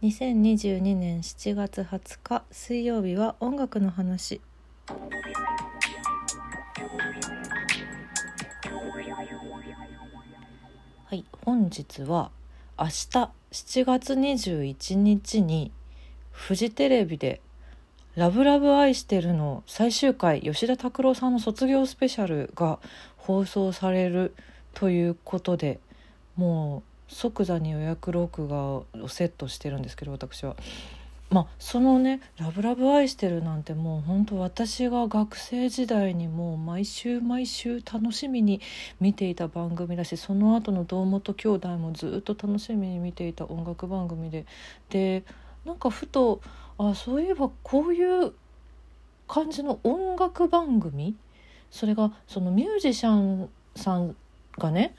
2022年7月20日水曜日は音楽の話。はい本日は明日7月21日にフジテレビで「ラブラブ愛してる」の最終回吉田拓郎さんの卒業スペシャルが放送されるということでもう即座に予約録画をセットしてるんですけど私は。まあ、そのね「ラブラブ愛してる」なんてもう本当私が学生時代にもう毎週毎週楽しみに見ていた番組だしその後の堂本兄弟もずっと楽しみに見ていた音楽番組ででなんかふとあそういえばこういう感じの音楽番組？それがそのミュージシャンさんがね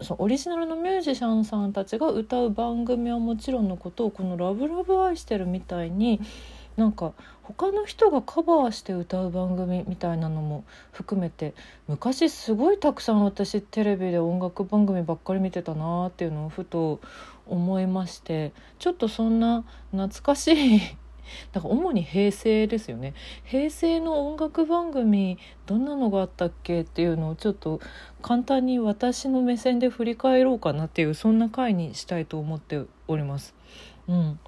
そオリジナルのミュージシャンさんたちが歌う番組はもちろんのことをこの「ラブラブ愛してる」みたいになんか他の人がカバーして歌う番組みたいなのも含めて昔すごいたくさん私テレビで音楽番組ばっかり見てたなっていうのをふと思いましてちょっとそんな懐かしいだから主に平成ですよね平成の音楽番組どんなのがあったっけっていうのをちょっと簡単に私の目線で振り返ろうかなっていうそんな回にしたいと思っております。うん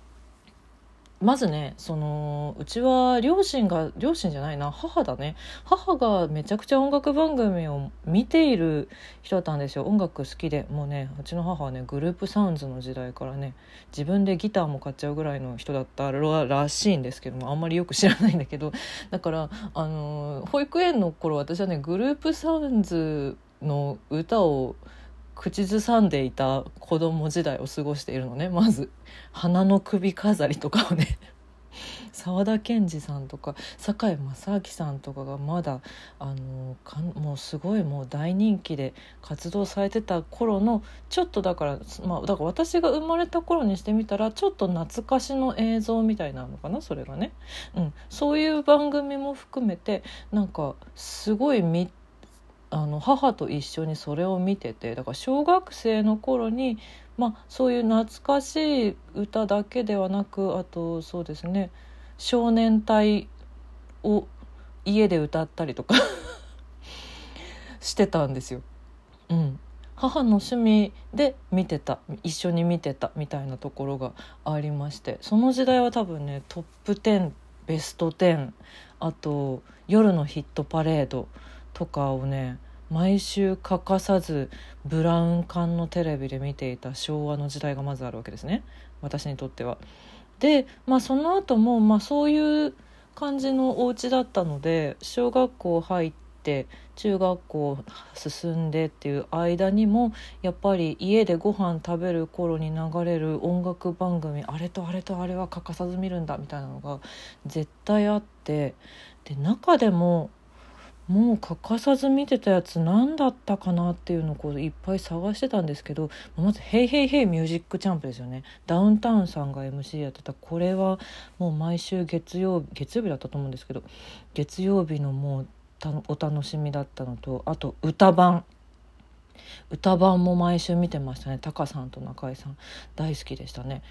まずねそのうちは両親が両親じゃないな母だね。母がめちゃくちゃ音楽番組を見ている人だったんですよ。音楽好きで。もうねうちの母はねグループサウンズの時代からね自分でギターも買っちゃうぐらいの人だったらしいんですけどもあんまりよく知らないんだけど。だからあの保育園の頃私はねグループサウンズの歌を口ずさんでいた子供時代を過ごしているのね。まず花の首飾りとかをね。沢田研二さんとか堺正明さんとかがまだあのかもうすごいもう大人気で活動されてた頃のちょっとだからまあだから私が生まれた頃にしてみたらちょっと懐かしの映像みたいなのかなそれがね、うん、そういう番組も含めてなんかすごい密あの母と一緒にそれを見ててだから小学生の頃に、まあ、そういう懐かしい歌だけではなくあとそうですね少年隊を家で歌ったりとか してたんですよ。うん、母の趣味で見てた一緒に見てたみたいなところがありましてその時代は多分ねトップ10ベスト10あと夜のヒットパレードとかをね毎週欠かさずブラウン管のテレビで見ていた昭和の時代がまずあるわけですね私にとっては。で、まあ、その後もまあそういう感じのお家だったので小学校入って中学校進んでっていう間にもやっぱり家でご飯食べる頃に流れる音楽番組あれとあれとあれは欠かさず見るんだみたいなのが絶対あってで中でももう欠かさず見てたやつ何だったかなっていうのをこういっぱい探してたんですけどまず「ヘイヘイヘイミュージックチャンプ」ですよね。ダウンタウンさんが MC やってた。これはもう毎週月曜日月曜日だったと思うんですけど月曜日のもうお楽しみだったのとあと歌番。歌番も毎週見てましたね。タカさんと中井さん。大好きでしたね。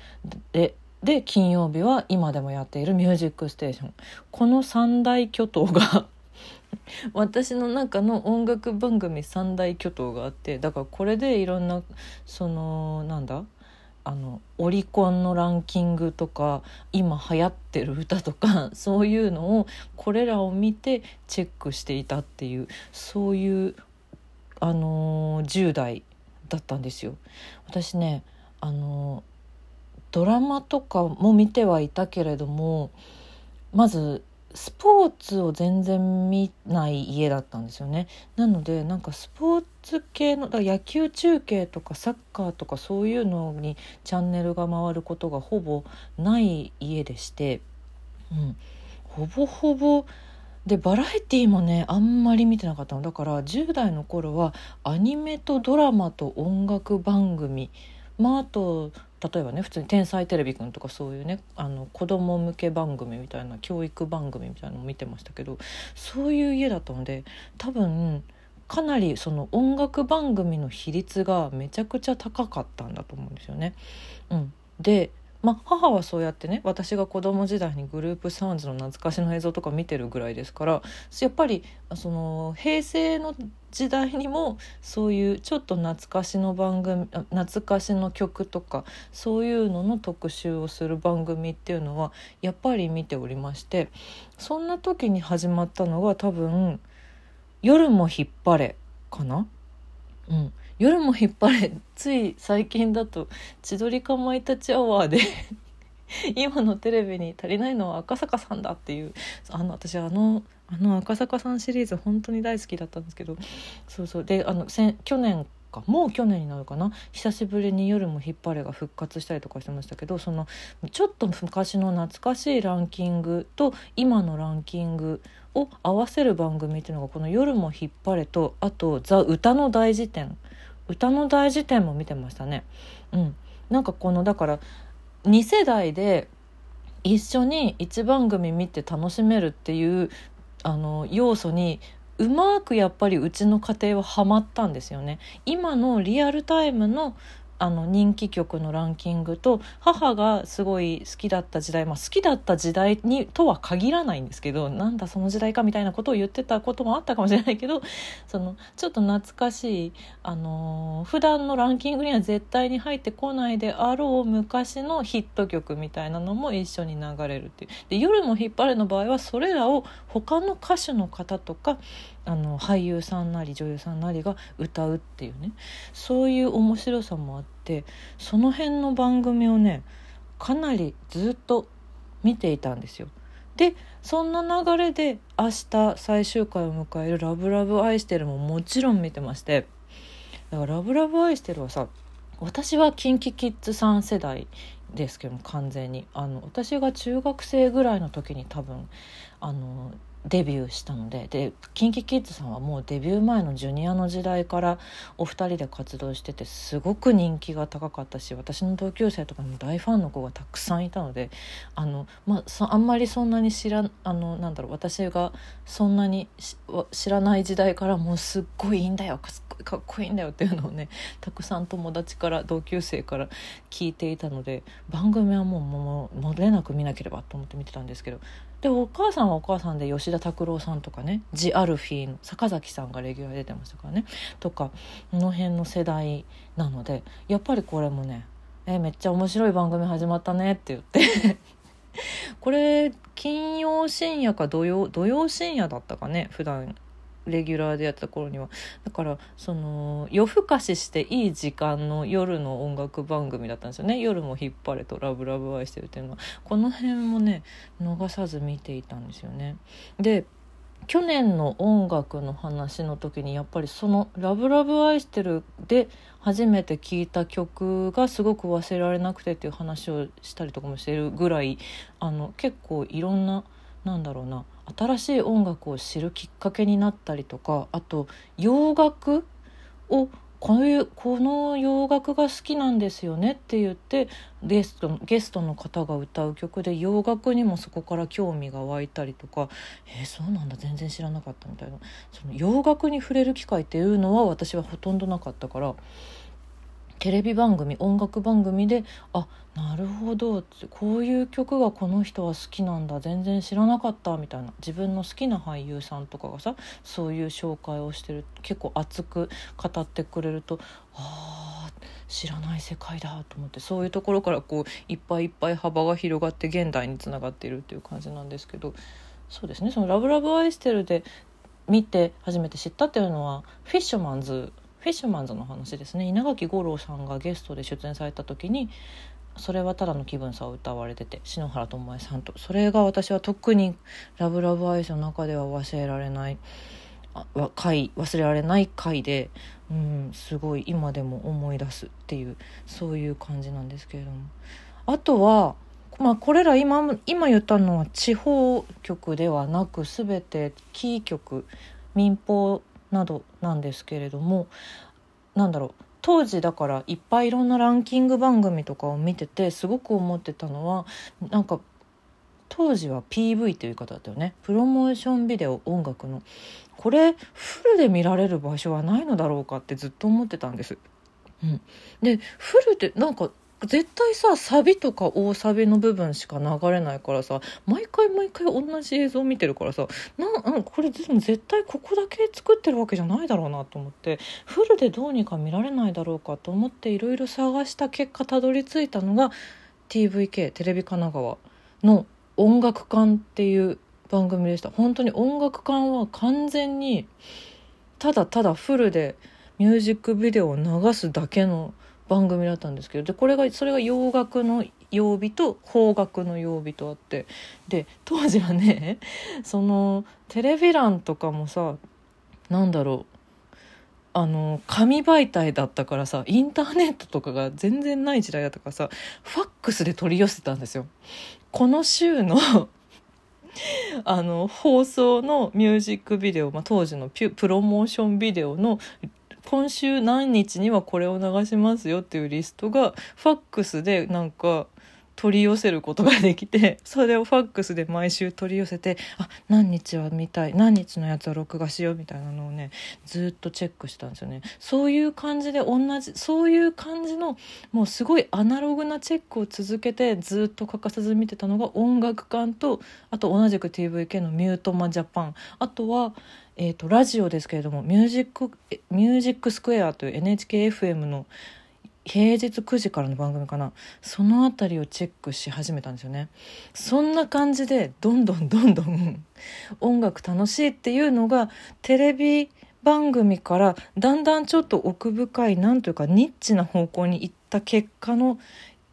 でで金曜日は今でもやっている「ミュージックステーション」この三大巨頭が 私の中の音楽番組三大巨頭があってだからこれでいろんなそのなんだあのオリコンのランキングとか今流行ってる歌とか そういうのをこれらを見てチェックしていたっていうそういう、あのー、10代だったんですよ。私ね、あの、ドラマとかも見てはいたけれどもまずスポーツを全然見ない家だったんですよね。なのでなんかスポーツ系のだ野球中継とかサッカーとかそういうのにチャンネルが回ることがほぼない家でして、うん、ほぼほぼでバラエティーもねあんまり見てなかったの。だから10代の頃はアニメとドラマと音楽番組まああと例えばね普通に「天才テレビくん」とかそういうねあの子供向け番組みたいな教育番組みたいなのを見てましたけどそういう家だったので多分かなりその音楽番組の比率がめちゃくちゃ高かったんだと思うんですよね。うん、でまあ、母はそうやってね私が子供時代にグループサウンズの懐かしの映像とか見てるぐらいですからやっぱりその平成の時代にもそういうちょっと懐かしの番組懐かしの曲とかそういうのの特集をする番組っていうのはやっぱり見ておりましてそんな時に始まったのが多分「夜も引っ張れ」かな？うん。夜も引っ張れ。つい最近だと千鳥かまいたちアワーで 今のテレビに足りないのは赤坂さんだっていう。あの私あのあの赤坂さんシリーズ本当に大好きだったんですけど。そうそう。であの去年かもう去年になるかな。久しぶりに「夜も引っ張れ」が復活したりとかしてましたけどそのちょっと昔の懐かしいランキングと今のランキングを合わせる番組っていうのがこの「夜も引っ張れ」とあと「ザ・歌の大辞典」歌の大辞典も見てましたね。うん、なんかこのだから2世代で一緒に1番組見て楽しめるっていうあの要素にうまくやっぱりうちの家庭はハマったんですよね。今のリアルタイムのあの人気曲のランキングと母がすごい好きだった時代、まあ、好きだった時代にとは限らないんですけどなんだその時代かみたいなことを言ってたこともあったかもしれないけど そのちょっと懐かしい、あのー、普段のランキングには絶対に入ってこないであろう昔のヒット曲みたいなのも一緒に流れるっていう。で夜も引っ張るの場合はそれらを他の歌手の方とかあの俳優さんなり女優さんなりが歌うっていうねそういう面白さもあってその辺の番組をねかなりずっと見ていたんですよ。でそんな流れで明日最終回を迎える「ラブラブ愛してる」ももちろん見てましてだから「ラブラブ愛してる」はさ私は KinKiKids さん世代ですけども完全にあの私が中学生ぐらいの時に多分あのデビューしたのでで KinKiKids さんはもうデビュー前のジュニアの時代からお二人で活動しててすごく人気が高かったし私の同級生とかにも大ファンの子がたくさんいたのであの、まあ、あんまりそんなに知らあのなんだろう私がそんなに知らない時代からもうすっごいいいんだよかっこいいんだよっていうのをねたくさん友達から同級生から聞いていたので番組はもうもう漏れなく見なければと思って見てたんですけどでお母さんはお母さんで吉田拓郎さんとかねジ・アルフィーの坂崎さんがレギュラー出てましたからねとかこの辺の世代なのでやっぱりこれもね「えめっちゃ面白い番組始まったね」って言って これ金曜深夜か土曜土曜深夜だったかね普段。レギュラーでやった頃には。だからその夜更かししていい時間の夜の音楽番組だったんですよね「夜も引っ張れ」と「ラブラブ愛してる」っていうの。はこの辺もね逃さず見ていたんですよね。で去年の音楽の話の時にやっぱりその「ラブラブ愛してる」で初めて聴いた曲がすごく忘れられなくてっていう話をしたりとかもしてるぐらいあの結構いろんななんだろうな。新しい音楽を知るきっかけになったりとかあと洋楽？をこういうこの洋楽が好きなんですよね？って言ってゲストゲストの方が歌う曲で洋楽にもそこから興味が湧いたりとかえー、そうなんだ。全然知らなかったみたいな。その洋楽に触れる機会っていうのは私はほとんどなかったからテレビ番組音楽番組であなるほどってこういう曲がこの人は好きなんだ全然知らなかったみたいな。自分の好きな俳優さんとかがさそういう紹介をしてる結構熱く語ってくれるとあ知らない世界だと思ってそういうところからこういっぱいいっぱい幅が広がって現代につながっているっていう感じなんですけどそうですね。その「ラブラブ愛してる」で見て初めて知ったっていうのはフィッシュマンズフィッシュマンズの話ですね。稲垣吾郎さんがゲストで出演された時に「それはただの気分さ」を歌われてて篠原ともえさんと。それが私は特に「ラブラブアイス」の中では忘れられない回忘れられない回で、うん、すごい今でも思い出すっていうそういう感じなんですけれども。あとはまあこれら今今言ったのは地方局ではなく全てキー局民放などなんですけれどもなんだろう当時だからいっぱいいろんなランキング番組とかを見ててすごく思ってたのはなんか当時は PV という言い方だったよね。プロモーションビデオ音楽の。これフルで見られる場所はないのだろうかってずっと思ってたんです。うん、でフルでなんか絶対さサビとか大サビの部分しか流れないからさ毎回毎回同じ映像を見てるからさなこれ絶対ここだけ作ってるわけじゃないだろうなと思ってフルでどうにか見られないだろうかと思っていろいろ探した結果たどり着いたのが TVK テレビ神奈川の「音楽館」っていう番組でした。本当に音楽館は完全にただただフルでミュージックビデオを流すだけの番組だったんですけどでこれがそれが洋楽の曜日と邦楽の曜日とあってで当時はね そのテレビ欄とかもさなんだろうあの紙媒体だったからさインターネットとかが全然ない時代だったからさファックスで取り寄せたんですよ。この週の あの放送のミュージックビデオ、まあ、当時のプロモーションビデオの今週何日にはこれを流しますよっていうリストがファックスでなんか取り寄せることができてそれをファックスで毎週取り寄せてあ何日は見たい何日のやつは録画しようみたいなのをねずっとチェックしたんですよね。そういう感じで同じそういう感じのもうすごいアナログなチェックを続けてずっと欠かさず見てたのが音楽館とあと同じく TVK の「ミュートマジャパン」あとはえーと、ラジオですけれども「ミュージックミュージックスクエア」という NHKFM の平日9時からの番組かな。その辺りをチェックし始めたんですよね。そんな感じでどんどんどんどん音楽楽しいっていうのがテレビ番組からだんだんちょっと奥深いなんというかニッチな方向に行った結果の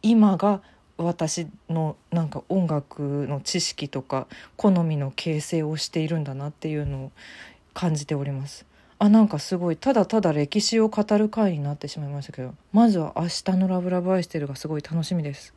今が私のなんか音楽の知識とか好みの形成をしているんだなっていうのを感じております。あなんかすごいただただ歴史を語る回になってしまいましたけどまずは「明日のラブラブ愛してる」がすごい楽しみです。